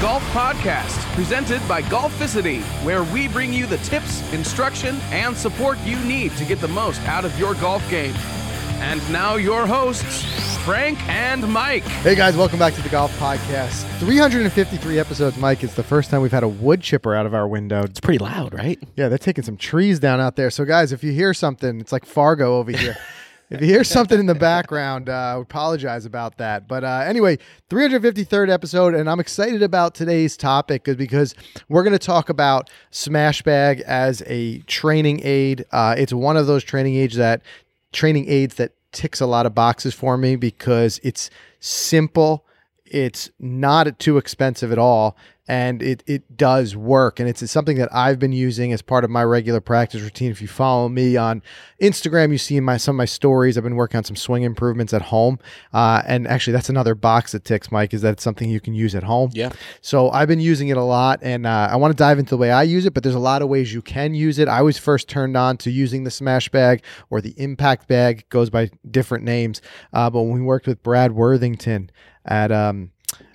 Golf Podcast, presented by Golficity, where we bring you the tips, instruction, and support you need to get the most out of your golf game. And now, your hosts, Frank and Mike. Hey guys, welcome back to the Golf Podcast. 353 episodes, Mike. It's the first time we've had a wood chipper out of our window. It's pretty loud, right? Yeah, they're taking some trees down out there. So, guys, if you hear something, it's like Fargo over here. if you hear something in the background, uh, I apologize about that. But uh, anyway, 353rd episode, and I'm excited about today's topic because we're going to talk about Smash Bag as a training aid. Uh, it's one of those training aids that training aids that ticks a lot of boxes for me because it's simple, it's not too expensive at all, and it it does work. And it's, something that I've been using as part of my regular practice routine. If you follow me on Instagram, you see my some of my stories. I've been working on some swing improvements at home, uh, and actually that's another box that ticks, Mike, is that it's something you can use at home. Yeah. So I've been using it a lot, and uh, I want to dive into the way I use it. But there's a lot of ways you can use it. I was first turned on to using the Smash Bag or the Impact Bag. It goes by different names. Uh, but when we worked with Brad Worthington at um,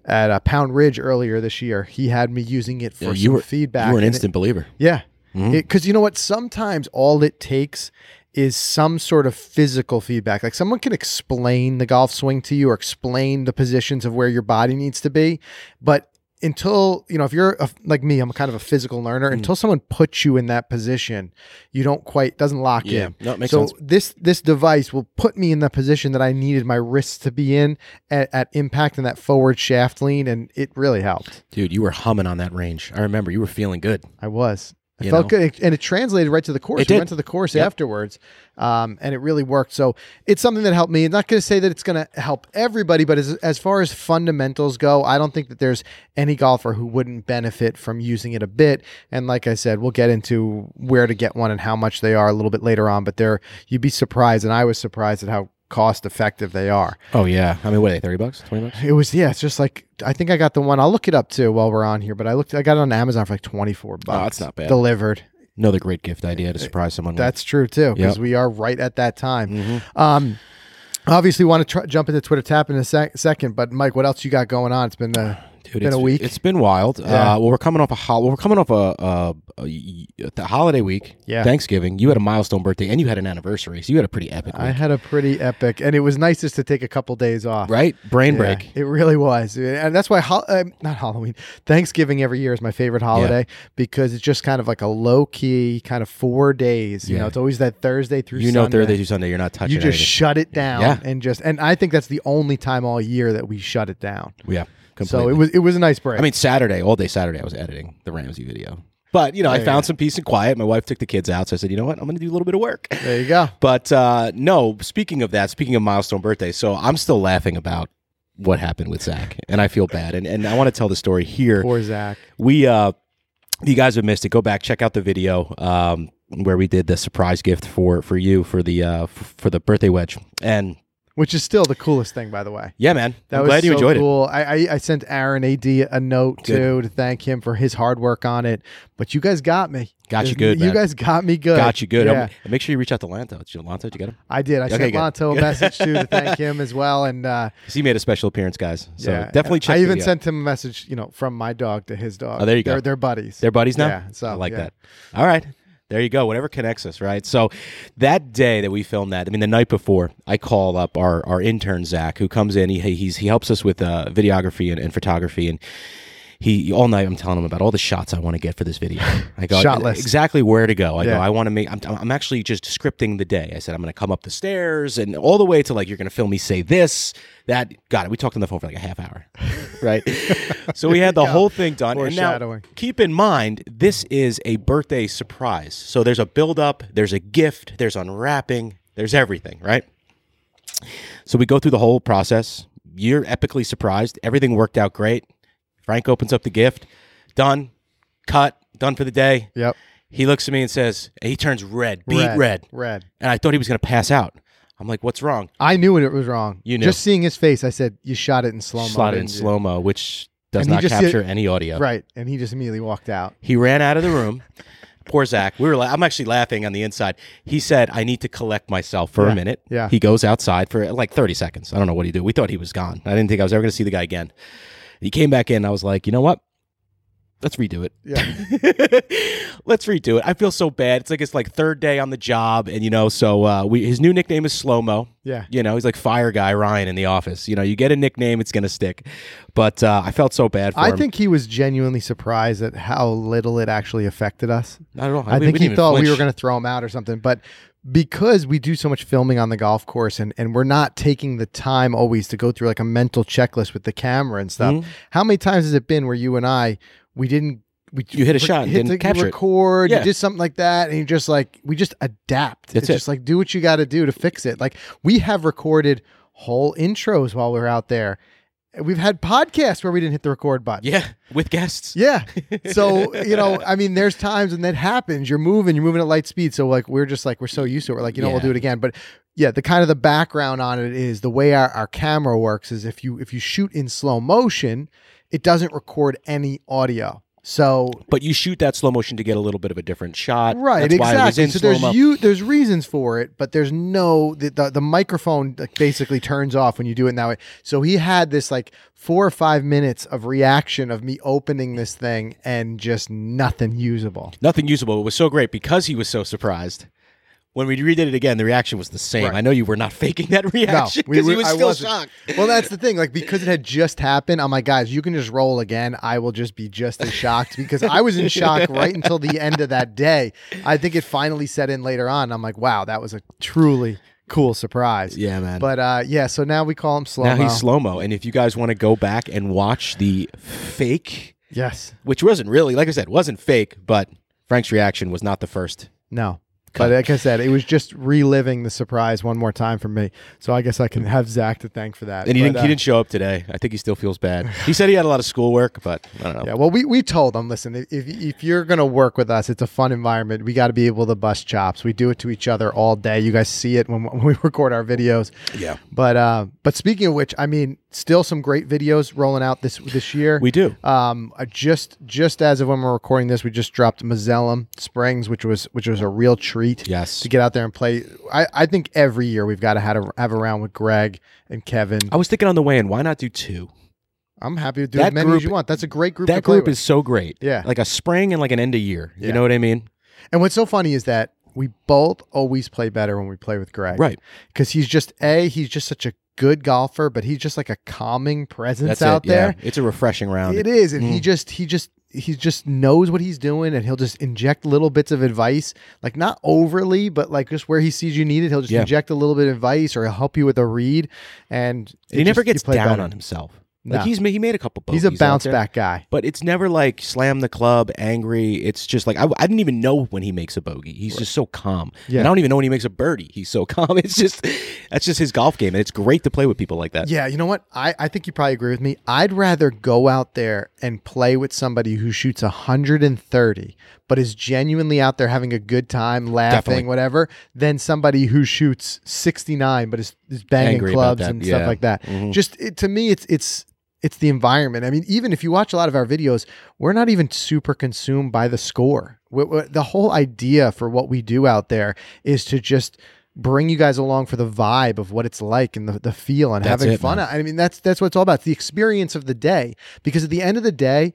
at uh, Pound Ridge earlier this year, he had me using it for Yeah, some you were feedback. You were an and it- instant believer. yeah. Because you know what? Sometimes all it takes is some sort of physical feedback. Like someone can explain the golf swing to you or explain the positions of where your body needs to be. But until, you know, if you're a, like me, I'm kind of a physical learner, Mm. until someone puts you in that position, you don't quite, doesn't lock Yeah. in. No, it makes so sense. this this device will put me in the position that I needed my wrists to be in at, at impact and that forward shaft lean, and it really helped. Dude, you were humming on that range. I remember you were feeling good. I was. I You felt know? good, and it translated right to the course. It we did. went to the course Yep. afterwards, um, and it really worked. So it's something that helped me. I'm not going to say that it's going to help everybody, but as as far as fundamentals go, I don't think that there's any golfer who wouldn't benefit from using it a bit. And like I said, we'll get into where to get one and how much they are a little bit later on. But they're you'd be surprised, and I was surprised at how cost effective they are. Oh yeah. I mean, what are they? Thirty bucks? Twenty bucks? It was yeah, it's just like I think I got the one. I'll look it up too while we're on here. But I looked, I got it on Amazon for like 24 bucks. Oh, that's not bad. Delivered. Another great gift idea to surprise someone. with. That's true too, because Yep. we are right at that time. Mhm. Um, obviously, want to try, jump into Twitter tap in a sec- second, but Mike, what else you got going on? It's been uh, Dude, been it's, a week. It's been wild. Yeah. Uh, well, we're coming off a hol- well, we're coming off a, a, a, the holiday week. Yeah. Thanksgiving. You had a milestone birthday, and you had an anniversary, so you had a pretty epic I had a pretty epic, and it was nice just to take a couple days off. right? Brain Yeah, break. it really was, and that's why hol- uh, not Halloween, Thanksgiving every year is my favorite holiday because it's just kind of like a low key kind of four days. You know, Yeah. it's always that Thursday through. You know, Sunday. Thursday through Sunday, you're not touching. You just anything. shut it down Yeah. and just, and I think that's the only time all year that we shut it down. yeah. So it was it was a nice break. I mean, Saturday, all day Saturday, I was editing the Ramsey video. But, you know, I found some peace and quiet. My wife took the kids out. So I said, you know what? I'm going to do a little bit of work. there you go. But uh, no, speaking of that, speaking of milestone birthdays, so I'm still laughing about what happened with Zach. And I feel bad. And, and I want to tell the story here. Poor Zach. We, uh, you guys have missed it. Go back, check out the video um, where we did the surprise gift for, for you for the, uh, f- for the birthday wedge. And which is still the coolest thing, by the way. yeah, man, That I'm was glad you so enjoyed it. cool. I, I I sent Aaron Ad a note Good. too to thank him for his hard work on it. But you guys got me. Got you good, You man. guys got me good. Got you good. Yeah, and make sure you reach out to Lanto. Did you, Lanto, did you get him? I did. I Okay, sent good. Lonto a message too to thank him as well. And uh, he made a special appearance, guys. So yeah, definitely check I even sent him a message, you know, from my dog to his dog. Oh, there you go. They're, they're buddies. They're buddies now. Yeah, so, I like yeah. that. All right, there you go. Whatever connects us, right? So that day that we filmed that, I mean, the night before, I call up our our intern Zach, who comes in. He he's, he helps us with uh, videography and, and photography, and he all night I'm telling him about all the shots I want to get for this video. I go Shot list. exactly where to go. I go. I want to make. I'm, I'm actually just scripting the day. I said I'm going to come up the stairs and all the way to like you're going to film me say this that. Got it. We talked on the phone for like a half hour, right? so we had the whole thing done. And now, keep in mind, this is a birthday surprise. So there's a build up, there's a gift, there's unwrapping, there's everything, right? So we go through the whole process. You're epically surprised. Everything worked out great. Frank opens up the gift. Done. Cut. Done for the day. Yep. He looks at me and says, he turns red, beat red. Red. And I thought he was going to pass out. I'm like, what's wrong? I knew it was wrong. You knew. Just seeing his face, I said, "You shot it in slow mo." Shot it in slow mo, which does And he not just capture did- any audio. Right, and he just immediately walked out. He ran out of the room. Poor Zach. We were. La- I'm actually laughing on the inside. He said, "I need to collect myself for a minute." yeah. He goes outside for like 30 seconds. I don't know what he did. We thought he was gone. I didn't think I was ever going to see the guy again. He came back in. I was like, you know what? let's redo it. Yeah. let's redo it. I feel so bad. It's like it's like third day on the job, and you know, so uh, we his new nickname is Slow Mo. Yeah. You know, he's like Fire Guy Ryan in the office. You know, you get a nickname, it's gonna stick. But uh, I felt so bad for I him. think he was genuinely surprised at how little it actually affected us. I don't know. I we- think he thought we were going to throw him out or something. But because we do so much filming on the golf course and, and we're not taking the time always to go through like a mental checklist with the camera and stuff, Mm-hmm. how many times has it been where you and I, we didn't. We You hit a shot hit didn't capture it. record, Yeah. you did something like that, and you just like we just adapt. That's it's it. just like do what you got to do to fix it. Like we have recorded whole intros while we are out there. We've had podcasts where we didn't hit the record button. Yeah, with guests. Yeah. So, you know, I mean, there's times when that happens. You're moving, you're moving at light speed. So, like, we're just like, we're so used to it. We're like, you know, we'll do it again. But yeah, the kind of the background on it is the way our, our camera works is if you if you shoot in slow motion, it doesn't record any audio. So But you shoot that slow motion to get a little bit of a different shot. Right, That's why it was exactly. So there's you there's reasons for it, but there's no the, the the microphone basically turns off when you do it in that way. So he had this like four or five minutes of reaction of me opening this thing and just nothing usable. Nothing usable. It was so great because he was so surprised. When we redid it again, the reaction was the same. Right. I know you were not faking that reaction we because he were- was I still wasn't. shocked. Well, that's the thing. Like because it had just happened, I'm like, guys, you can just roll again. I will just be just as shocked because I was in shock right until the end of that day. I think it finally set in later on. I'm like, wow, that was a truly cool surprise. Yeah, man. But uh, yeah, so now we call him slow. now he's slow mo, and if you guys want to go back and watch the fake, Yes. which wasn't really, like I said, wasn't fake, but Frank's reaction was not the first. No. But like I said, it was just reliving the surprise one more time for me. So I guess I can have Zach to thank for that. And he But, didn't. uh, he didn't show up today. I think he still feels bad. He said he had a lot of schoolwork, but I don't know. Yeah, well, we, we told him, listen, if, if you're going to work with us, it's a fun environment. We got to be able to bust chops. We do it to each other all day. You guys see it when, when we record our videos. Yeah. But uh, but speaking of which, I mean, still some great videos rolling out this this year. We do. Um, just just as of when we're recording this, we just dropped Mazellum Springs, which was which was a real treat. Yes. to get out there and play. I, I think every year we've got to have a, have a round with Greg and Kevin. I was thinking on the way in, why not do two? I'm happy to do That as many group- as you want. That's a great group. to That group with. is so great. Yeah. Like a spring and like an end of year. You Yeah. know what I mean? And what's so funny is that we both always play better when we play with Greg. Right. Because he's just a he's just such a good golfer, but he's just like a calming presence That's out it. there. Yeah. It's a refreshing round. It is, and he Mm. just he just he just knows what he's doing, and he'll just inject little bits of advice, like not overly, but like just where he sees you need it, he'll just Yeah. inject a little bit of advice, or he'll help you with a read, and he never just- gets down better. on himself. No. He's he made a couple. He's a bounce back guy. but it's never like slam the club, angry. It's just like I, I didn't even know when he makes a bogey. He's just so calm. Yeah. And I don't even know when he makes a birdie. He's so calm. It's just that's just his golf game, and it's great to play with people like that. Yeah, you know what? I, I think you probably agree with me. I'd rather go out there and play with somebody who shoots 130, but is genuinely out there having a good time, laughing, Definitely. whatever, than somebody who shoots 69 but is, is banging Angry clubs and stuff like that. Mhm. Just it, to me, it's it's it's the environment. I mean, even if you watch a lot of our videos, we're not even super consumed by the score. we we the whole idea for what we do out there is to just bring you guys along for the vibe of what it's like and the, the feel and That's having it, fun. man. I mean, that's that's what it's all about. It's the experience of the day. Because at the end of the day,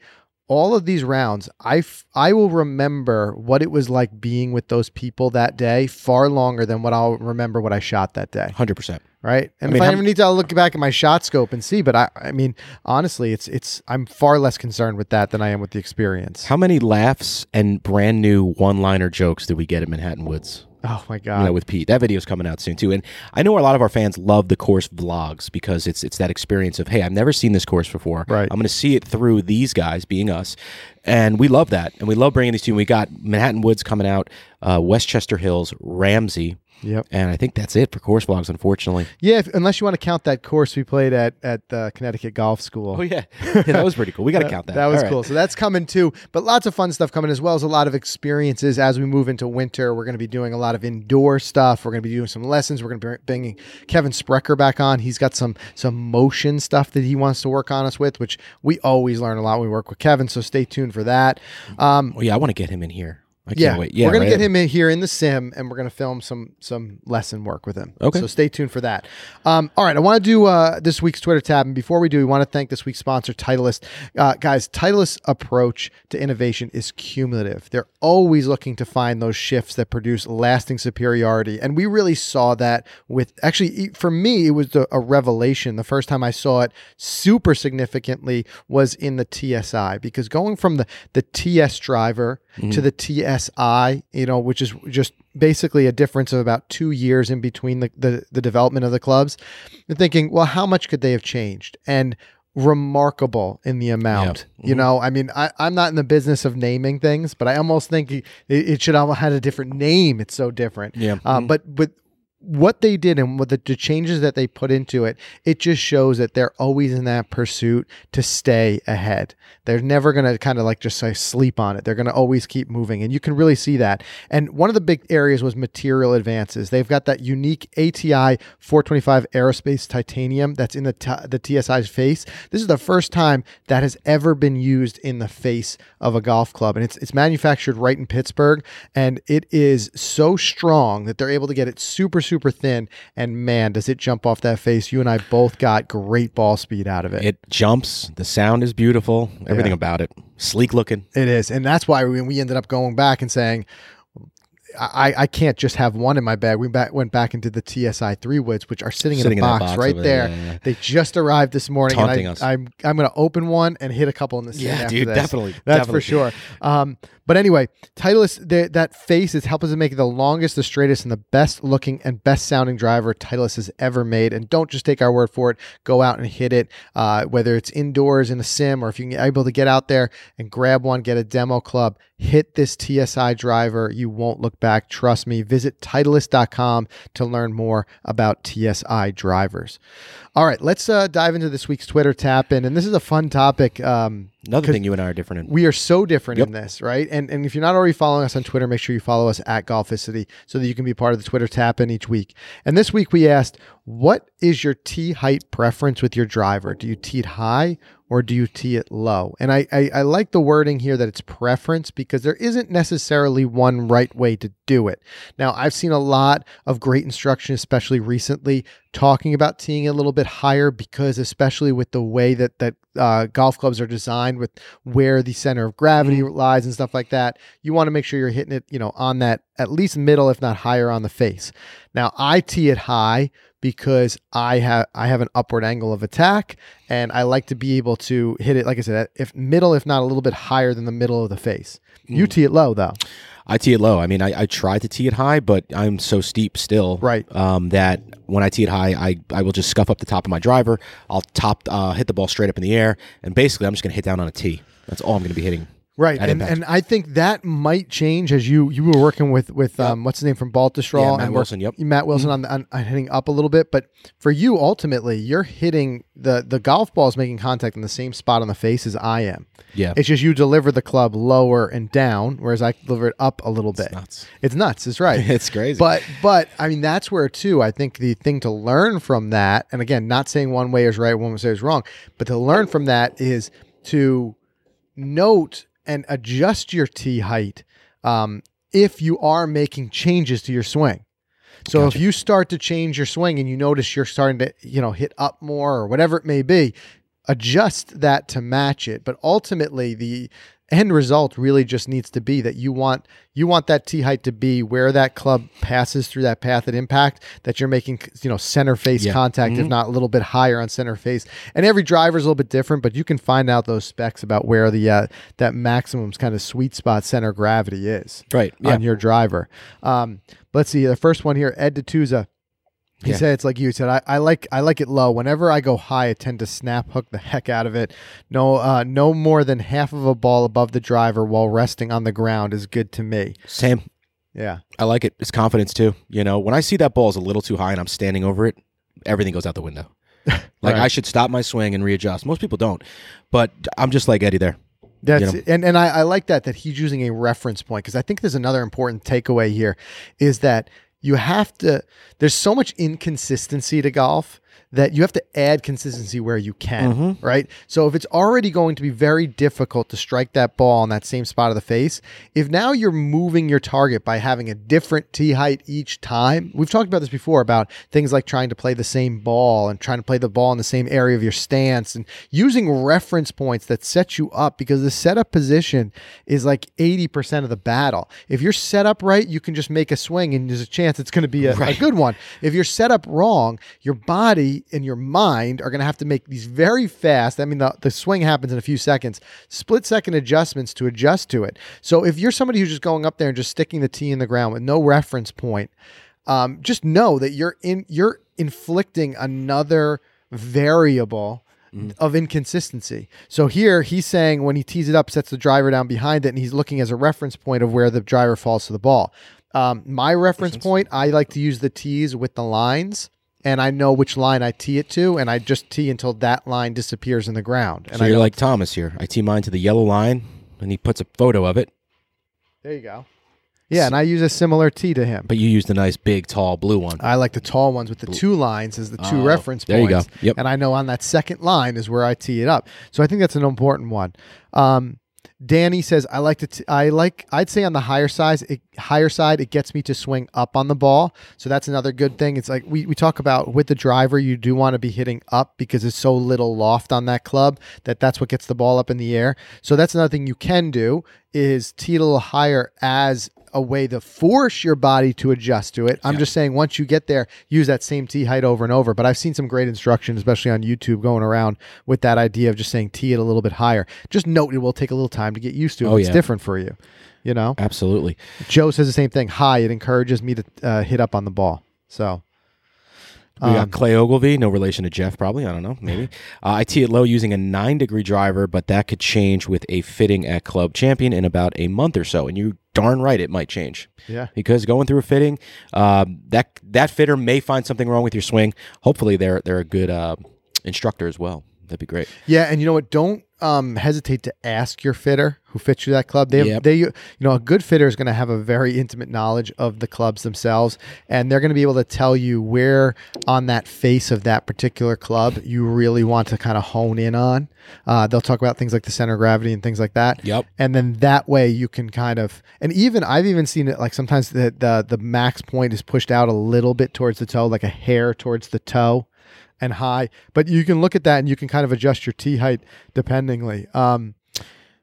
all of these rounds, I f- I will remember what it was like being with those people that day far longer than what I'll remember what I shot that day hundred percent. right? And I mean, if I ever need to, I'll look back at my shot scope and see. But I, I mean, honestly, it's it's I'm far less concerned with that than I am with the experience. How many laughs and brand new one-liner jokes did we get at Manhattan Woods? Oh my you god! know, with Pete. That video's coming out soon too. And I know a lot of our fans love the course vlogs because it's it's that experience of, hey, I've never seen this course before. Right. I'm gonna see it through these guys being us. And we love that. And we love bringing these to you. We got Manhattan Woods coming out, uh, Westchester Hills, Ramsey. Yep. And I think that's it for course vlogs, unfortunately. Yeah, if, unless you want to count that course we played at at the Connecticut Golf School. Oh yeah. yeah that was pretty cool. We gotta count that. That was right. cool. So that's coming too. But lots of fun stuff coming as well as a lot of experiences as we move into winter. We're going to be doing a lot of indoor stuff. We're going to be doing some lessons. We're going to be bringing Kevin Sprecher back on. He's got some some motion stuff that he wants to work on us with, which we always learn a lot when we work with Kevin. So stay tuned for that. Um, Well, yeah, I want to get him in here. I can't yeah, wait. Yeah, we're gonna right? get him in here in the sim, and we're gonna film some some lesson work with him. Okay. so stay tuned for that. Um, all right, I want to do uh, this week's Twitter tab, and before we do, we want to thank this week's sponsor, Titleist. Uh, guys, Titleist's approach to innovation is cumulative. They're always looking to find those shifts that produce lasting superiority, and we really saw that with actually for me, it was the, a revelation. The first time I saw it super significantly was in the TSI because going from the the TS driver Mm-hmm. to the TSI, you know, which is just basically a difference of about two years in between the, the, the development of the clubs. You're thinking, well, how much could they have changed? And remarkable in the amount. You mm-hmm. know, I mean, I, I'm not in the business of naming things, but I almost think it, it should have had a different name. It's so different. Yeah. Um, but but what they did and what the, the changes that they put into it, it just shows that they're always in that pursuit to stay ahead. They're never going to kind of like just say sleep on it. They're going to always keep moving. And you can really see that. And one of the big areas was material advances. They've got that unique ATI 425 aerospace titanium that's in the, t- the TSI's face. This is the first time that has ever been used in the face of a golf club. And it's, it's manufactured right in Pittsburgh. And it is so strong that they're able to get it super, super thin. And man, does it jump off that face. You and I both got great ball speed out of it. It jumps. The sound is beautiful. Everything Yeah. about it. Sleek looking. It is, and that's why we, we ended up going back and saying, I, I can't just have one in my bag. We back, went back into the TSI three woods, which are sitting, Sitting in a box, box right there, yeah, yeah. They just arrived this morning, Taunting and us. I, I'm I'm going to open one and hit a couple in the Yeah, after dude, definitely, That's definitely. for sure. Um, but anyway, Titleist, the, that face is helping to make the longest, the straightest, and the best looking and best sounding driver Titleist has ever made. And don't just take our word for it. Go out and hit it, uh, whether it's indoors in a sim or if you're able to get out there and grab one, get a demo club, hit this TSI driver. You won't look back. Trust me. Visit Titleist.com to learn more about TSI drivers. All right, let's uh, dive into this week's Twitter tap in. And this is a fun topic. Um, Another thing you and I are different in. we are so different in this, right? And and if you're not already following us on Twitter, make sure you follow us at Golficity so that you can be part of the Twitter tap in each week. And this week we asked, what is your tee height preference with your driver? Do you tee it high or do you tee it low? And I, I, I like the wording here that it's preference because there isn't necessarily one right way to do it. Now, I've seen a lot of great instruction, especially recently, talking about teeing a little bit higher because, especially with the way that that uh, golf clubs are designed, with where the center of gravity lies and stuff like that, you want to make sure you're hitting it, you know, on that at least middle, if not higher, on the face. Now, I tee it high because I have I have an upward angle of attack, and I like to be able to hit it, like I said, if middle, if not a little bit higher than the middle of the face. You tee it low though, I tee it low. I mean, I, I try to tee it high, but I'm so steep still, Right. Um, that when I tee it high, I, I will just scuff up the top of my driver. I'll top uh, hit the ball straight up in the air, and basically, I'm just going to hit down on a tee. That's all I'm going to be hitting. Right, and, impact. and I think that might change as you you were working with with um what's his name from Baltusrol Yeah, Matt and Wilson, yep. Mm-hmm. Matt Wilson on, the, on on hitting up a little bit, but for you ultimately you're hitting the the golf ball is making contact in the same spot on the face as I am. Yeah. it's just you deliver the club lower and down, whereas I deliver it up a little bit. It's nuts. It's nuts. It's right. It's crazy. But but I mean that's where too I think the thing to learn from that, and again, not saying one way is right, one way is wrong, but to learn from that is to note and adjust your tee height um, if you are making changes to your swing. So if you start to change your swing and you notice you're starting to, you know, hit up more or whatever it may be, adjust that to match it. But ultimately the end result really just needs to be that you want you want that tee height to be where that club passes through that path at impact that you're making you know center face Yeah. contact if not a little bit higher on center face and every driver is a little bit different but you can find out those specs about where the uh, that maximum kind of sweet spot center gravity is Right, yeah. on your driver um let's see the first one here ed D'Atuza. He Yeah. said it's like you said. I, I like I like it low. Whenever I go high, I tend to snap hook the heck out of it. No, uh, no more than half of a ball above the driver while resting on the ground is good to me. Same. Yeah, I like it. It's confidence too. You know, when I see that ball is a little too high and I'm standing over it, everything goes out the window. Like Right. I should stop my swing and readjust. Most people don't, but I'm just like Eddie there. that's know? and and I, I like that that he's using a reference point because I think there's another important takeaway here is that you have to. There's so much inconsistency to golf that you have to add consistency where you can, Mm-hmm. right? So if it's already going to be very difficult to strike that ball on that same spot of the face, if now you're moving your target by having a different tee height each time, we've talked about this before about things like trying to play the same ball and trying to play the ball in the same area of your stance and using reference points that set you up because the setup position is like 80% of the battle. If you're set up right, you can just make a swing and there's a chance it's going to be a, a good one. If you're set up wrong, your body and your mind are going to have to make these very fast. I mean, the, the swing happens in a few seconds, split second adjustments to adjust to it. So if you're somebody who's just going up there and just sticking the tee in the ground with no reference point, um, just know that you're in you're inflicting another variable of inconsistency. So here he's saying when he tees it up, sets the driver down behind it, and he's looking as a reference point of where the driver falls to the ball. Um, my reference point, I like to use the tees with the lines, and I know which line I tee it to, and I just tee until that line disappears in the ground. And So I you're like Thomas here. I tee mine to the yellow line, and he puts a photo of it. there you go. Yeah, and I use a similar tee to him. But you used a nice big tall blue one. I like the tall ones with the two lines as the two Oh, reference there you points. go. Yep. And I know on that second line is where I tee it up. So I think that's an important one. Um, Danny says I like to. T- I like. I'd say on the higher side, it, higher side, it gets me to swing up on the ball. So that's another good thing. It's like we, we talk about with the driver, you do want to be hitting up because it's so little loft on that club that that's what gets the ball up in the air. So that's another thing you can do is tee a little higher as a way to force your body to adjust to it. I'm just saying once you get there, use that same tee height over and over. But I've seen some great instruction, especially on YouTube, going around with that idea of just saying tee it a little bit higher. Just note it will take a little time to get used to if Oh, it's yeah. different for you. You know, Absolutely. Joe says the same thing. High, it encourages me to uh, hit up on the ball. So We Um, got Clay Ogilvy, no relation to Geoff, probably. I don't know, maybe. Uh, I tee it low using a nine degree driver, but that could change with a fitting at Club Champion in about a month or so. And you darn right, it might change yeah, because going through a fitting, um, that that fitter may find something wrong with your swing. Hopefully, they're they're a good uh, instructor as well. That'd be great. yeah. And you know what? Don't um, hesitate to ask your fitter who fits you that club. They, have, Yep. they, you know, a good fitter is going to have a very intimate knowledge of the clubs themselves, and they're going to be able to tell you where on that face of that particular club you really want to kind of hone in on. Uh, they'll talk about things like the center of gravity and things like that. Yep. And then that way you can kind of, and even I've even seen it like sometimes the the the max point is pushed out a little bit towards the toe, like a hair towards the toe and high. But you can look at that and you can kind of adjust your tee height dependingly. Um,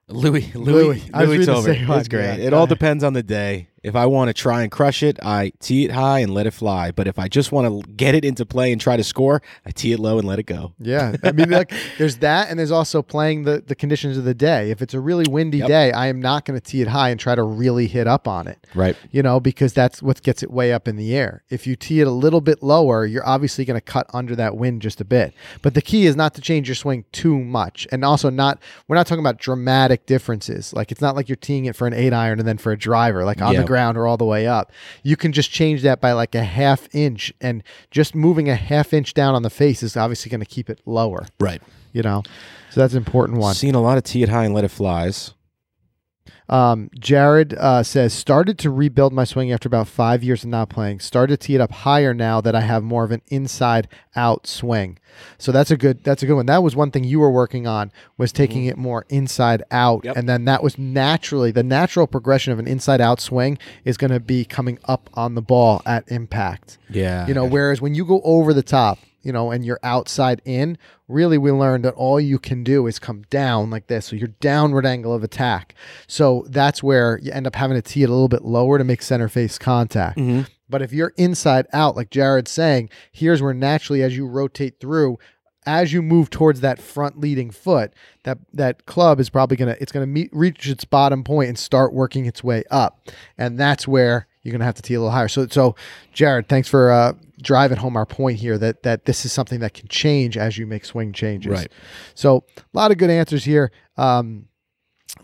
Louis, Louis. Louis, Louis reading the Tover. same one, It's great. yeah. It all depends on the day. If I want to try and crush it, I tee it high and let it fly. But if I just want to get it into play and try to score, I tee it low and let it go. yeah, I mean, like there's that, and there's also playing the the conditions of the day. If it's a really windy Yep. day, I am not going to tee it high and try to really hit up on it. Right. you know, because that's what gets it way up in the air. If you tee it a little bit lower, you're obviously going to cut under that wind just a bit. But the key is not to change your swing too much. And also not we're not talking about dramatic differences. Like it's not like you're teeing it for an 8 iron and then for a driver like on Yeah. the ground or all the way up. You can just change that by like a half inch and just moving a half inch down on the face is obviously going to keep it lower, Right. you know. So that's an important one. Seen a lot of tee it high and let it flies. Um, Jared uh, says, started to rebuild my swing after about five years of not playing. Started to tee it up higher now that I have more of an inside out swing. So that's a good that's a good one. That was one thing you were working on was taking it more inside out, Yep. and then that was naturally the natural progression of an inside out swing is going to be coming up on the ball at impact. Yeah. You know, whereas when you go over the top, you know, and you're outside in, really we learned that all you can do is come down like this. So your downward angle of attack. So that's where you end up having to tee it a little bit lower to make center face contact. Mm-hmm. But if you're inside out, like Jared's saying, here's where naturally as you rotate through, as you move towards that front leading foot, that that club is probably gonna it's gonna meet, reach its bottom point and start working its way up, and that's where you're gonna have to tee a little higher. So so, Jared, thanks for uh, driving home our point here that that this is something that can change as you make swing changes. Right. So a lot of good answers here. Um,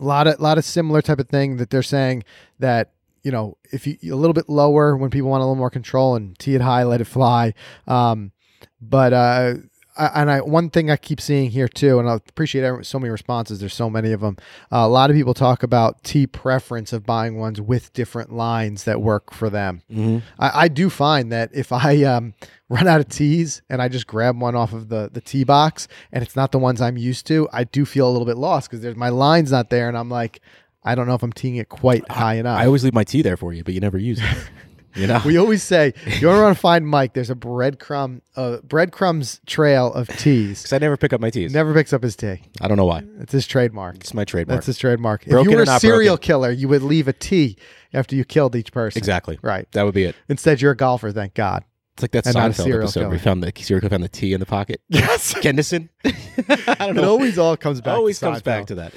a lot of lot of similar type of thing that they're saying that you know if you a little bit lower when people want a little more control and tee it high, let it fly. Um, but uh, and I one thing I keep seeing here too, and I appreciate every, so many responses. There's so many of them. Uh, a lot of people talk about tee preference of buying ones with different lines that work for them. Mm-hmm. I, I do find that if I um, run out of tees and I just grab one off of the the tee box and it's not the ones I'm used to, I do feel a little bit lost because there's my line's not there, and I'm like, I don't know if I'm teeing it quite high enough. I always leave my tee there for you, but you never use it. You know, we always say, you ever want to find Mike? There's a breadcrumb, uh, breadcrumbs trail of tees. because I never pick up my tees. Never picks up his tee. I don't know why. It's his trademark. It's my trademark. That's his trademark. Broken if you were a serial broken? killer, you would leave a tee after you killed each person. exactly. Right. That would be it. Instead, you're a golfer. Thank God. It's like that And not a Seinfeld serial episode where killer. he found the serial killer found the tee in the pocket. Yes. Kendison. I don't It always all comes back. always to comes back to that.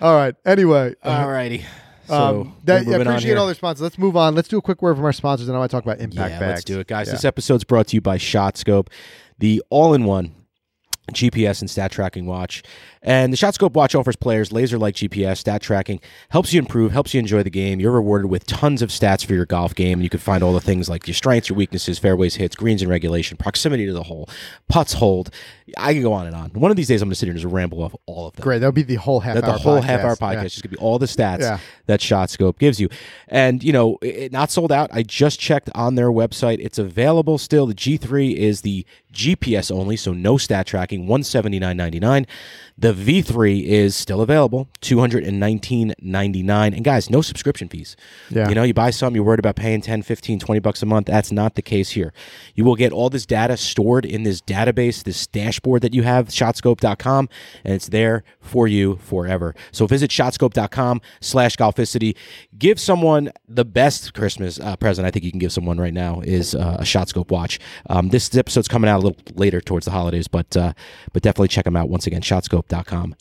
All right. Anyway. uh, Alrighty. So um, that, yeah, appreciate all the sponsors. Let's move on. Let's do a quick word from our sponsors, and I want to talk about impact yeah, bags. let's do it, guys. Yeah. This episode's brought to you by ShotScope, the all-in-one GPS and stat tracking watch. And the ShotScope watch offers players laser-like GPS stat tracking, helps you improve, helps you enjoy the game. You're rewarded with tons of stats for your golf game. You can find all the things like your strengths, your weaknesses, fairways, hits, greens and regulation, proximity to the hole, putts hold. I can go on and on. One of these days, I'm going to sit here and just ramble off all of them. Great. That'll be the whole half That the whole podcast. half hour podcast Yeah. is going to be all the stats Yeah. that ShotScope gives you. And, you know, it, it- not sold out. I just checked on their website. It's available still. The G3 is the GPS only, so no stat tracking, one seventy nine ninety nine. The V3 is still available, two hundred and nineteen ninety nine. And guys, no subscription fees. Yeah. You know, you buy something, you're worried about paying 10, 15, 20 bucks a month. That's not the case here. You will get all this data stored in this database, this dashboard that you have, shotscope.com, and it's there for you forever. So visit shotscope.com slash golficity. Give someone the best Christmas uh, present I think you can give someone right now is uh, a Shotscope watch. Um, this episode's coming out a little later towards the holidays, but uh, but definitely check them out once again, shotscope.com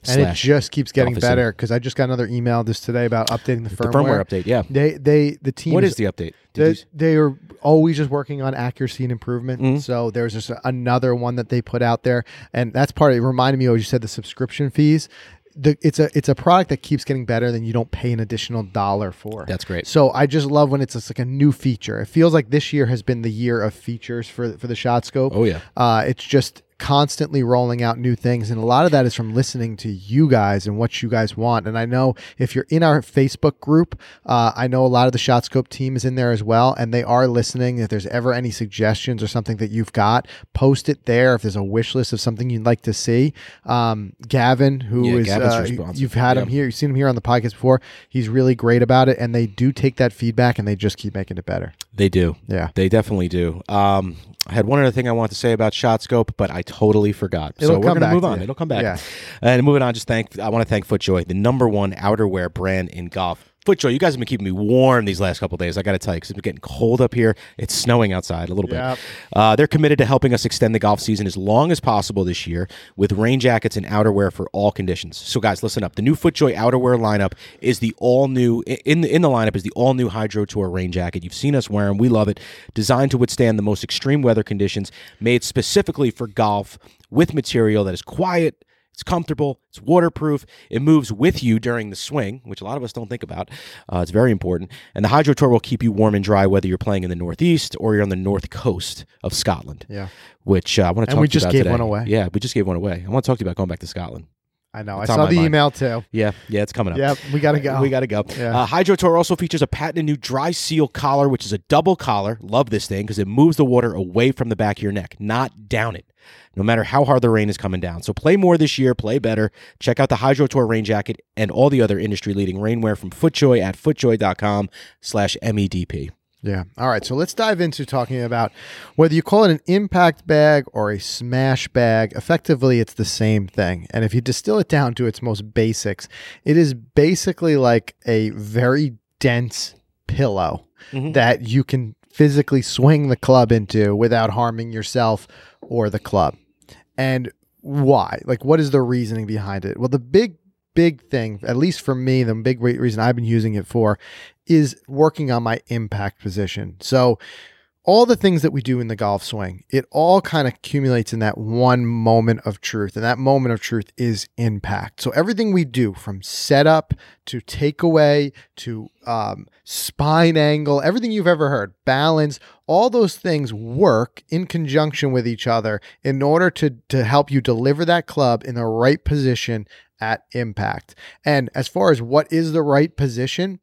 And it just keeps getting Golficity. better because I just got another email just today about updating the the firmware. firmware update. Yeah. They they the team What is the update? They, they are always just working on accuracy and improvement. Mm-hmm. So there's just another one that they put out there, and that's part. Of, it reminded me of what you said the subscription fees. The, it's a it's a product that keeps getting better. than you don't pay an additional dollar for. That's great. So I just love when it's just like a new feature. It feels like this year has been the year of features for for the shot scope. Oh, yeah. Uh, it's just constantly rolling out new things and a lot of that is from listening to you guys and what you guys want. And i know if you're in our facebook group uh, i know a lot of the shotscope team is in there as well and they are listening. If there's ever any suggestions or something that you've got post it there. If there's a wish list of something you'd like to see um, gavin who Yeah, is uh, you've had him here you've seen him here on the podcast before. He's really great about it and they do take that feedback and they just keep making it better They do. Yeah. They definitely do. Um, I had one other thing I wanted to say about ShotScope, but I totally forgot. It'll so we're going to move on. It'll come back. Yeah. And moving on, just thank. I want to thank FootJoy, the number one outerwear brand in golf. FootJoy, you guys have been keeping me warm these last couple days. I got to tell you, because it's been getting cold up here. It's snowing outside a little Yep. bit. Uh, they're committed to helping us extend the golf season as long as possible this year with rain jackets and outerwear for all conditions. So, guys, listen up. The new FootJoy outerwear lineup is the all new in the in the lineup is the all new Hydro Tour rain jacket. You've seen us wear them. We love it. Designed to withstand the most extreme weather conditions, made specifically for golf with material that is quiet. It's comfortable. It's waterproof. It moves with you during the swing, which a lot of us don't think about. Uh, it's very important. And the Hydro Tour will keep you warm and dry whether you're playing in the Northeast or you're on the North Coast of Scotland. Yeah. Which uh, I want to talk we to you just gave today. one away. Yeah, we just gave one away. I want to talk to you about going back to Scotland. I know It's i saw the mind. email too Yeah, yeah, it's coming up. yep we gotta go We got to go. Yeah. Uh, Hydro Tour also features a patented new dry seal collar, which is a double collar. Love this thing because it moves the water away from the back of your neck, not down it, no matter how hard the rain is coming down. So play more this year, play better. Check out the Hydro Tour rain jacket and all the other industry-leading rainwear from FootJoy at footjoy.com slash E MEDP. Yeah. All right. So let's dive into talking about whether you call it an impact bag or a smash bag. Effectively, it's the same thing. And if you distill it down to its most basics, it is basically like a very dense pillow Mhm. that you can physically swing the club into without harming yourself or the club. And why? Like, what is the reasoning behind it? Well, the big, big thing, at least for me, the big reason I've been using it for is working on my impact position. So, all the things that we do in the golf swing, it all kind of accumulates in that one moment of truth. And that moment of truth is impact. So everything we do from setup to takeaway to um, spine angle, everything you've ever heard, balance, all those things work in conjunction with each other in order to, to help you deliver that club in the right position at impact. And as far as what is the right position,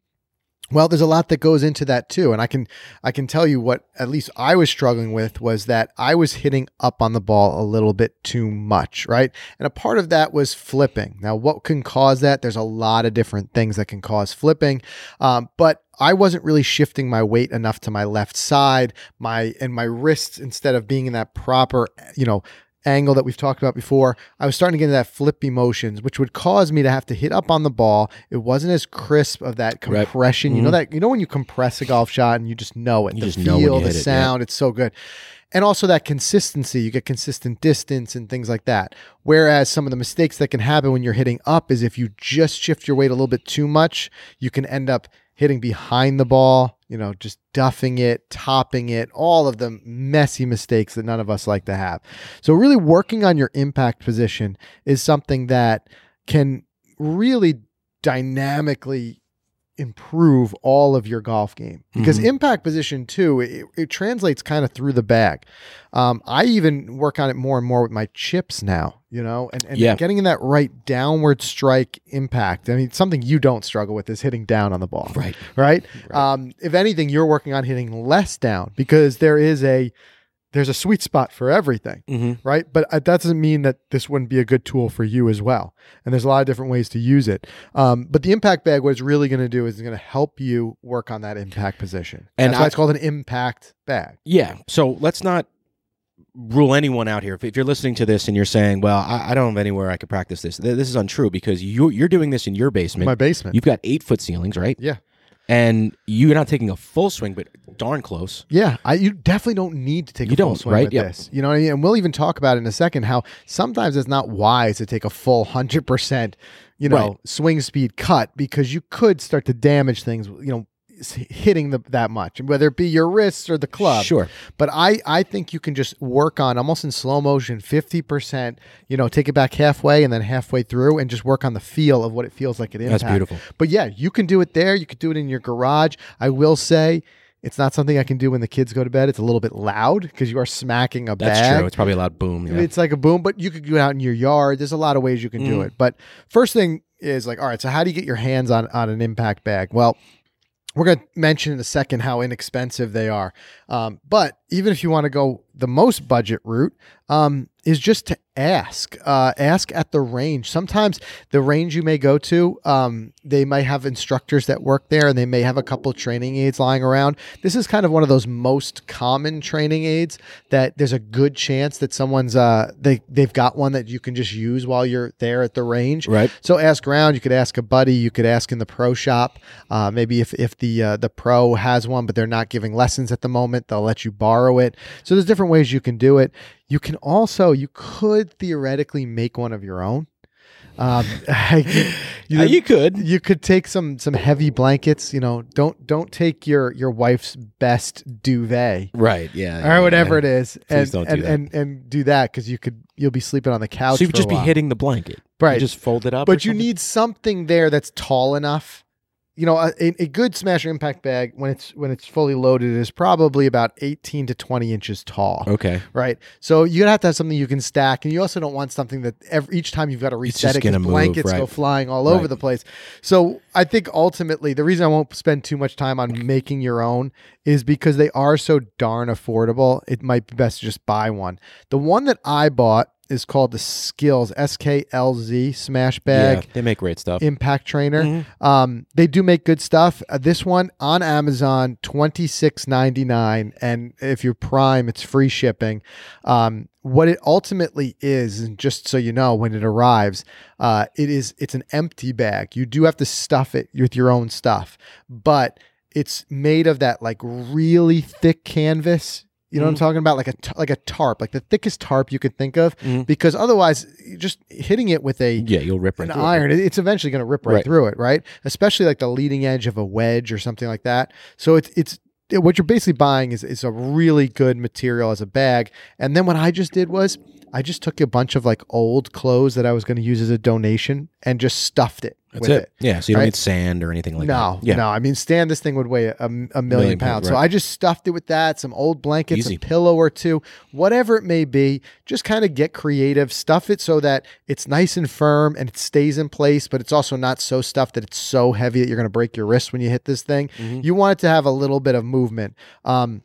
well, there's a lot that goes into that too, and I can I can tell you what at least I was struggling with was that I was hitting up on the ball a little bit too much, right? And a part of that was flipping. Now, what can cause that? There's a lot of different things that can cause flipping, um, but I wasn't really shifting my weight enough to my left side, my and my wrists instead of being in that proper, you know, angle that we've talked about before, I was starting to get into that flippy motions, which would cause me to have to hit up on the ball. It wasn't as crisp of that Right. compression. You know mm-hmm. that you know when you compress a golf shot and you just know it. You the just know when feel, you the hit it, yeah. sound, it's so good. And also that consistency, you get consistent distance and things like that. Whereas some of the mistakes that can happen when you're hitting up is if you just shift your weight a little bit too much, you can end up hitting behind the ball, you know, just duffing it, topping it, all of the messy mistakes that none of us like to have. So, really working on your impact position is something that can really dynamically improve all of your golf game because Mhm. impact position too it, it translates kind of through the bag um, i even work on it more and more with my chips now you know and, and Yeah. getting in that right downward strike impact i mean something you don't struggle with is hitting down on the ball Right. right? Right. Um, if anything, you're working on hitting less down because there is a there's a sweet spot for everything, Mm-hmm. right? But uh, that doesn't mean that this wouldn't be a good tool for you as well. And there's a lot of different ways to use it. Um, but the impact bag, what it's really going to do is it's going to help you work on that impact position. And That's why it's called an impact bag. Yeah. So let's not rule anyone out here. If, if you're listening to this and you're saying, "Well, I, I don't have anywhere I could practice this," th- this is untrue because you you're doing this in your basement. My basement. You've got eight foot ceilings, right? Yeah. And you're not taking a full swing, but darn close. Yeah, I, you definitely don't need to take You a full swing right? with Yep. this. You know what I mean? And we'll even talk about in a second how sometimes it's not wise to take a full hundred percent, you know, Right. swing speed cut because you could start to damage things. You know, hitting the, that much, whether it be your wrists or the club. Sure. But I, I think you can just work on almost in slow motion, 50%, you know, take it back halfway and then halfway through and just work on the feel of what it feels like at impact. That's beautiful. But yeah, you can do it there. You could do it in your garage. I will say it's not something I can do when the kids go to bed. It's a little bit loud because you are smacking a That's bag. true. It's probably a loud boom. Yeah. It's like a boom, but you could do it out in your yard. There's a lot of ways you can do Mm. it. But first thing is like, all right, so how do you get your hands on on an impact bag? Well, we're going to mention in a second how inexpensive they are. Um, but even if you want to go the most budget route, um, is just to ask. Uh, ask at the range. Sometimes the range you may go to, um, they might have instructors that work there and they may have a couple training aids lying around. This is kind of one of those most common training aids that there's a good chance that someone's uh, they they've got one that you can just use while you're there at the range. Right. So ask around. You could ask a buddy. You could ask in the pro shop. Uh, maybe if if the uh, the pro has one, but they're not giving lessons at the moment, they'll let you borrow it. So there's different ways you can do it. You can also you could theoretically make one of your own. Um, Yeah, you could. you could take some some heavy blankets. You know, don't don't take your your wife's best duvet Right. Yeah. or whatever it is, and don't do and, that. and and do that because you could you'll be sleeping on the couch. So you would just be hitting the blanket. Right. You just fold it up. but you something? need something there that's tall enough. You know, a, a good smasher impact bag when it's when it's fully loaded is probably about eighteen to twenty inches tall. Okay. Right, so you're gonna have to have something you can stack, and you also don't want something that every, each time you've got to reset it because move, blankets go flying all over the place. So I think ultimately the reason I won't spend too much time on making your own is because they are so darn affordable. It might be best to just buy one. The one that I bought is called the Skills S K L Z Smash Bag Yeah, they make great stuff. impact trainer Mhm. um they do make good stuff uh, this one on amazon 26.99 and if you're prime it's free shipping um what it ultimately is and just so you know when it arrives uh it is it's an empty bag you do have to stuff it with your own stuff but it's made of that like really thick canvas you know what I'm Mhm. talking about, like a like a tarp, like the thickest tarp you could think of, Mhm. because otherwise, just hitting it with a Yeah, you'll rip right an iron, it- it's eventually going to rip right, Right. through it, right? Especially like the leading edge of a wedge or something like that. So it's it's what you're basically buying is, is a really good material as a bag. And then what I just did was I just took a bunch of like old clothes that I was going to use as a donation and just stuffed it That's with it. it. Yeah. So you don't Right? need sand or anything like that. no, that. Yeah. no. I mean, stand this thing would weigh a, a million, Million pounds. pounds, So right. I just stuffed it with that, some old blankets, Easy. a pillow or two, whatever it may be. Just kind of get creative, stuff it so that it's nice and firm and it stays in place, but it's also not so stuffed that it's so heavy that you're going to break your wrist when you hit this thing. Mm-hmm. You want it to have a little bit of movement. Um,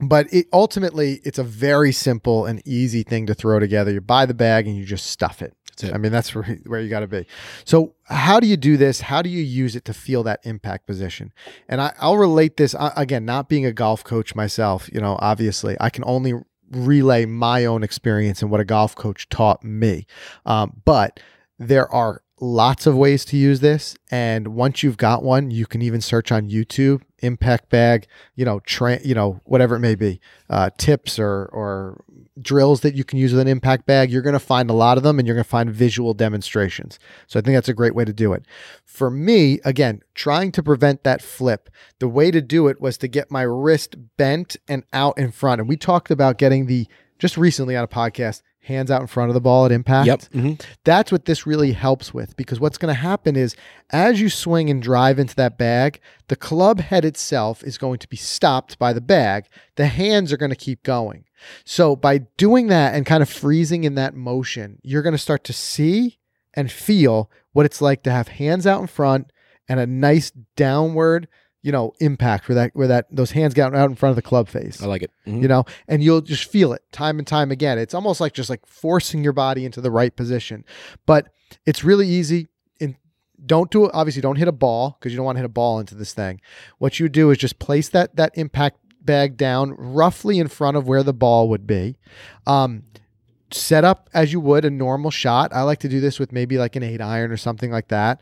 but it ultimately it's a very simple and easy thing to throw together. You buy the bag and you just stuff it. It. I mean, that's where, where you got to be. So, how do you do this? How do you use it to feel that impact position? And I, I'll relate this again, not being a golf coach myself, you know, obviously, I can only relay my own experience and what a golf coach taught me. Um, but there are lots of ways to use this. And once you've got one, you can even search on YouTube, impact bag, you know, tra- you know, whatever it may be, uh, tips or, or drills that you can use with an impact bag. You're going to find a lot of them and you're going to find visual demonstrations. So I think that's a great way to do it. For me, again, trying to prevent that flip, the way to do it was to get my wrist bent and out in front. And we talked about getting the, just recently on a podcast, hands out in front of the ball at impact. Yep. hmm That's what this really helps with because what's going to happen is as you swing and drive into that bag, the club head itself is going to be stopped by the bag. The hands are going to keep going. So by doing that and kind of freezing in that motion, you're going to start to see and feel what it's like to have hands out in front and a nice downward, you know, impact where that where that those hands get out in front of the club face. I like it. Mhm. you know and you'll just feel it time and time again. It's almost like just like forcing your body into the right position. But it's really easy and don't do it obviously don't hit a ball because you don't want to hit a ball into this thing. What you do is just place that that impact bag down roughly in front of where the ball would be. Um set up as you would a normal shot. I like to do this with maybe like an eight iron or something like that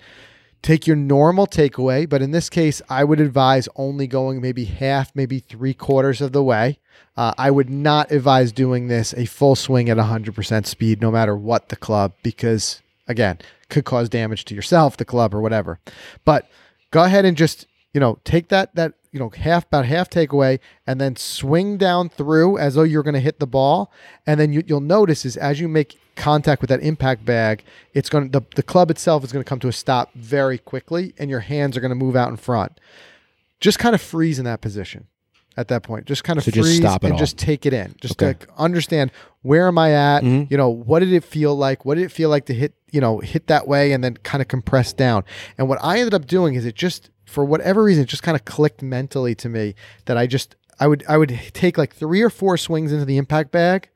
take your normal takeaway, but in this case, I would advise only going maybe half, maybe three quarters of the way. Uh, I would not advise doing this a full swing at 100% speed, no matter what the club, because again, could cause damage to yourself, the club, or whatever. But go ahead and just you know take that that you know half about half takeaway and then swing down through as though you're going to hit the ball and then you, you'll notice is as you make contact with that impact bag it's going to the, the club itself is going to come to a stop very quickly and your hands are going to move out in front just kind of freeze in that position at that point just kind of So just freeze stop and all. just take it in just Okay. to understand where am i at Mhm. you know what did it feel like what did it feel like to hit you know hit that way and then kind of compress down and what i ended up doing is it just for whatever reason it just kind of clicked mentally to me that i just i would i would take like three or four swings into the impact bag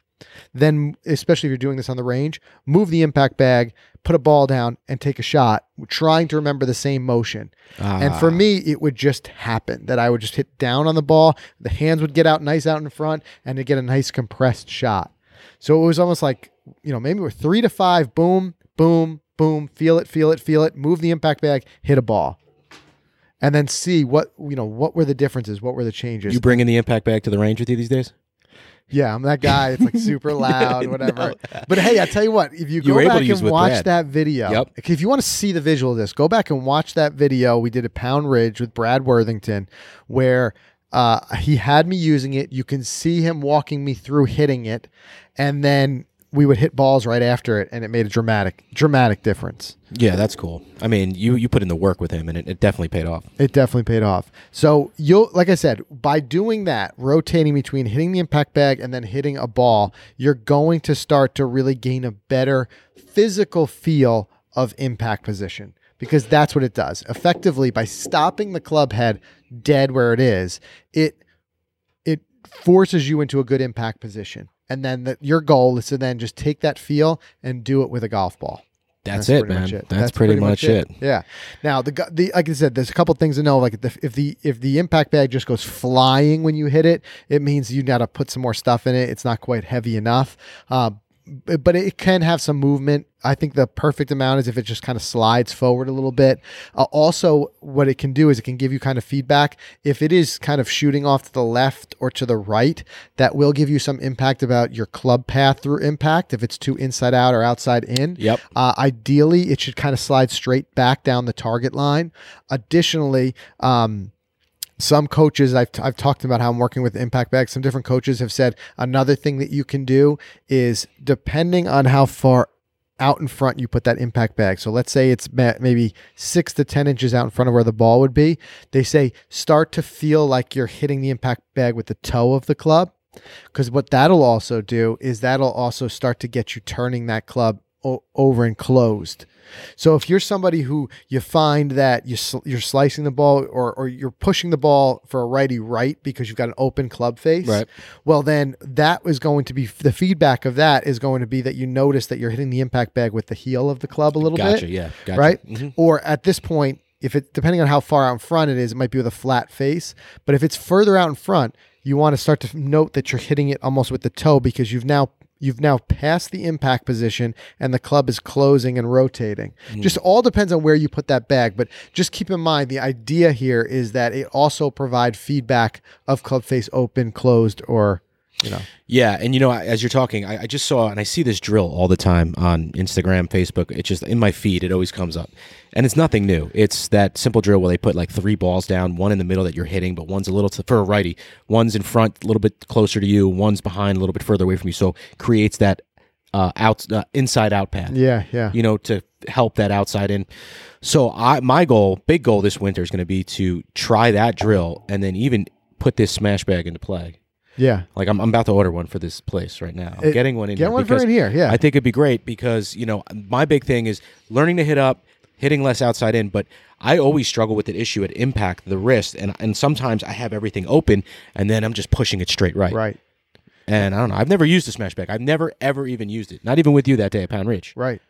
then especially if you're doing this on the range move the impact bag put a ball down and take a shot trying to remember the same motion and for Ah. me, it would just happen that I would just hit down on the ball. The hands would get out nice out in front and to get a nice compressed shot. So it was almost like, you know, maybe we're three to five, boom, boom, boom, feel it, feel it, feel it, move the impact bag, hit a ball. And then see what, you know, what were the differences? What were the changes? You bringing the impact bag to the range with you these days? yeah, I'm that guy. It's like super loud, whatever. But hey, I tell you what, if you You go back and watch Brad. that video, Yep. if you want to see the visual of this, go back and watch that video we did at Pound Ridge with Brad Worthington, where uh, he had me using it. You can see him walking me through hitting it, and then we would hit balls right after it, and it made a dramatic, dramatic difference. Yeah, that's cool. I mean, you you put in the work with him, and it, it definitely paid off. It definitely paid off. So you'll, like I said, by doing that, rotating between hitting the impact bag and then hitting a ball, you're going to start to really gain a better physical feel of impact position because that's what it does. Effectively, by stopping the club head dead where it is, it it forces you into a good impact position. And then the, your goal is to then just take that feel and do it with a golf ball. That's, it, man. it. That's, pretty, much it. Yeah. Now the the like I said, there's a couple things to know. Like the, if the if the impact bag just goes flying when you hit it, it means you got to put some more stuff in it. It's not quite heavy enough. Uh, but it can have some movement. I think the perfect amount is if it just kind of slides forward a little bit. Uh, also, what it can do is it can give you kind of feedback. If it is kind of shooting off to the left or to the right, that will give you some impact about your club path through impact. If it's too inside out or outside in, Yep. uh, ideally, it should kind of slide straight back down the target line. Additionally, um, some coaches I've, I've talked about how I'm working with impact bags. Some different coaches have said another thing that you can do is depending on how far out in front you put that impact bag. So let's say it's maybe six to 10 inches out in front of where the ball would be. They say start to feel like you're hitting the impact bag with the toe of the club. Because what that'll also do is that'll also start to get you turning that club o- over and closed. So if you're somebody who you find that you sl- you're slicing the ball or, or you're pushing the ball for a righty right because you've got an open club face, Right. well then that is going to be the feedback of that is going to be that you notice that you're hitting the impact bag with the heel of the club a little Gotcha. bit, Yeah. Gotcha. right? Mhm. Or at this point, if it depending on how far out in front it is, it might be with a flat face. But if it's further out in front, you want to start to note that you're hitting it almost with the toe because you've now you've now passed the impact position and the club is closing and rotating. Mm. Just all depends on where you put that bag, but just keep in mind the idea here is that it also provide feedback of club face open, closed, or you know. Yeah, and you know, as you're talking, I, I just saw and I see this drill all the time on Instagram, Facebook. It's just in my feed; it always comes up, and it's nothing new. It's that simple drill where they put like three balls down, one in the middle that you're hitting, but one's a little to, for a righty, one's in front, a little bit closer to you, one's behind, a little bit further away from you. So creates that uh, out uh, inside out path. Yeah, yeah. you know, to help that outside in. So I my goal, big goal this winter is going to be to try that drill and then even put this smash bag into play. Yeah. Like I'm, I'm about to order one for this place right now. I'm It- getting one in Get here one for in here. Yeah. I think it'd be great because you know my big thing is learning to hit up, hitting less outside in. But I always struggle with the issue at impact the wrist, and and sometimes I have everything open and then I'm just pushing it straight right. right. And I don't know. I've never used a smash bag. I've never ever even used it. Not even with you that day at Pound Ridge. Right.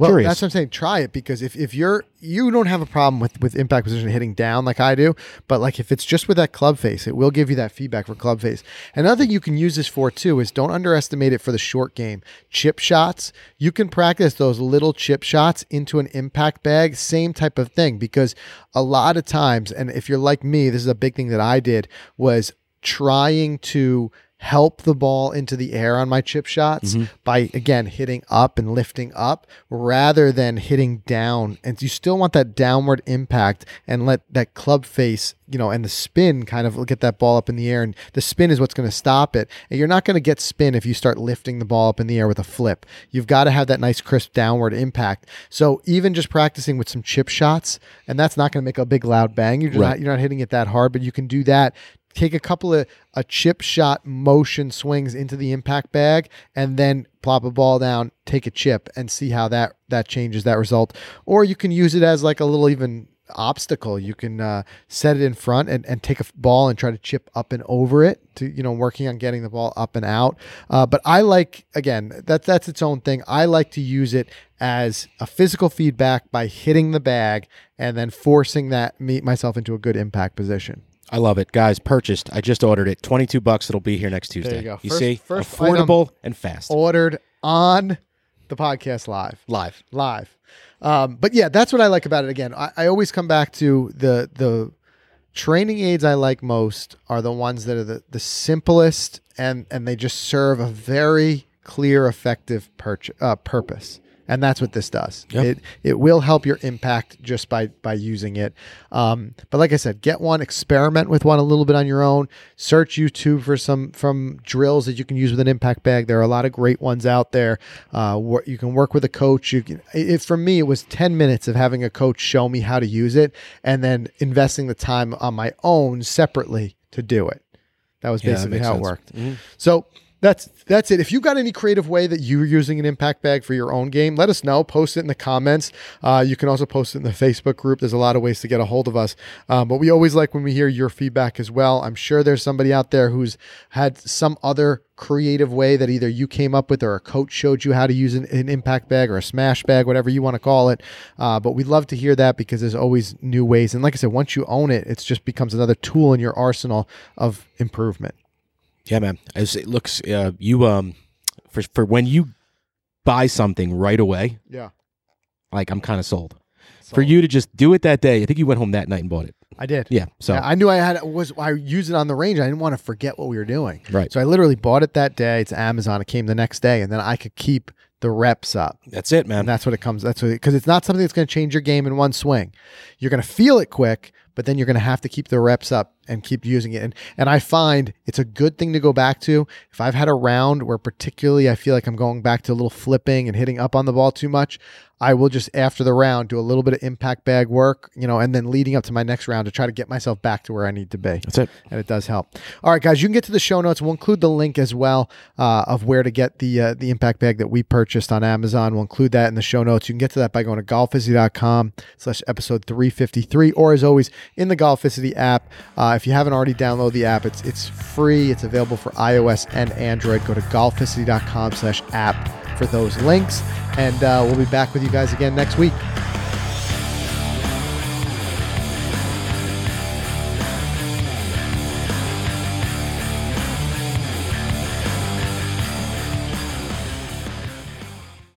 Well, Curious. that's what I'm saying. Try it because if, if you're you don't have a problem with with impact position hitting down like I do, but like if it's just with that club face, it will give you that feedback for club face. Another thing you can use this for too is don't underestimate it for the short game. Chip shots, you can practice those little chip shots into an impact bag, same type of thing because a lot of times and if you're like me, this is a big thing that I did was trying to help the ball into the air on my chip shots mm-hmm. by again hitting up and lifting up rather than hitting down. And you still want that downward impact and let that club face you know and the spin kind of get that ball up in the air. And the spin is what's going to stop it. And you're not going to get spin if you start lifting the ball up in the air with a flip. You've got to have that nice crisp downward impact. So even just practicing with some chip shots and that's not going to make a big loud bang. You're just Right. not you're not hitting it that hard but you can do that take a couple of a chip shot motion swings into the impact bag and then plop a ball down take a chip and see how that that changes that result. Or you can use it as like a little even obstacle. You can uh, set it in front and, and take a ball and try to chip up and over it to you know working on getting the ball up and out. Uh, but i like again that that's its own thing. I like to use it as a physical feedback by hitting the bag and then forcing that me myself into a good impact position I love it, guys. Purchased. I just ordered it. Twenty two bucks. It'll be here next Tuesday. you go. You First- see, first affordable and fast. ordered on the podcast live Live. live um, but yeah that's what i like about it again I, I always come back to the the training aids i like most are the ones that are the, the simplest and and they just serve a very clear effective purch- uh, purpose and that's what this does. Yep. it it will help your impact just by by using it. Um, but like i said get one experiment with one a little bit on your own. Search youtube for some from drills that you can use with an impact bag. There are a lot of great ones out there. Uh, you can work with a coach. You can it, for me it was 10 minutes of having a coach show me how to use it and then investing the time on my own separately to do it. That was Yeah, that basically how sense. it worked so that's that's it. If you've got any creative way that you're using an impact bag for your own game, let us know. Post it in the comments. Uh, you can also post it in the Facebook group. There's a lot of ways to get a hold of us. Um, but we always like when we hear your feedback as well. I'm sure there's somebody out there who's had some other creative way that either you came up with or a coach showed you how to use an, an impact bag or a smash bag, whatever you want to call it. Uh, but we'd love to hear that because there's always new ways. And like I said, once you own it, it just becomes another tool in your arsenal of improvement. Yeah, man. As it looks, uh, you um, for for when you buy something right away, Yeah. like I'm kind of sold. For you to just do it that day, I think you went home that night and bought it. I did. Yeah. So Yeah, I knew I had was I used it on the range. I didn't want to forget what we were doing. Right. So I literally bought it that day. It's Amazon. It came the next day, and then I could keep the reps up. that's it, And man. that's what it comes. That's what because it's not something that's going to change your game in one swing. You're going to feel it quick, but then you're going to have to keep the reps up and keep using it. And and I find it's a good thing to go back to. If I've had a round where particularly I feel like I'm going back to a little flipping and hitting up on the ball too much, I will just after the round do a little bit of impact bag work, you know, and then leading up to my next round to try to get myself back to where I need to be. That's it. And it does help. All right, guys, you can get to the show notes. We'll include the link as well uh, of where to get the uh, the impact bag that we purchased on Amazon. We'll include that in the show notes. You can get to that by going to golficity.com slash episode 353 or as always in the Golficity app. Uh, if you haven't already downloaded the app, it's it's free. It's available for iOS and Android. Go to golficity.com slash app for those links. And uh, we'll be back with you guys again next week.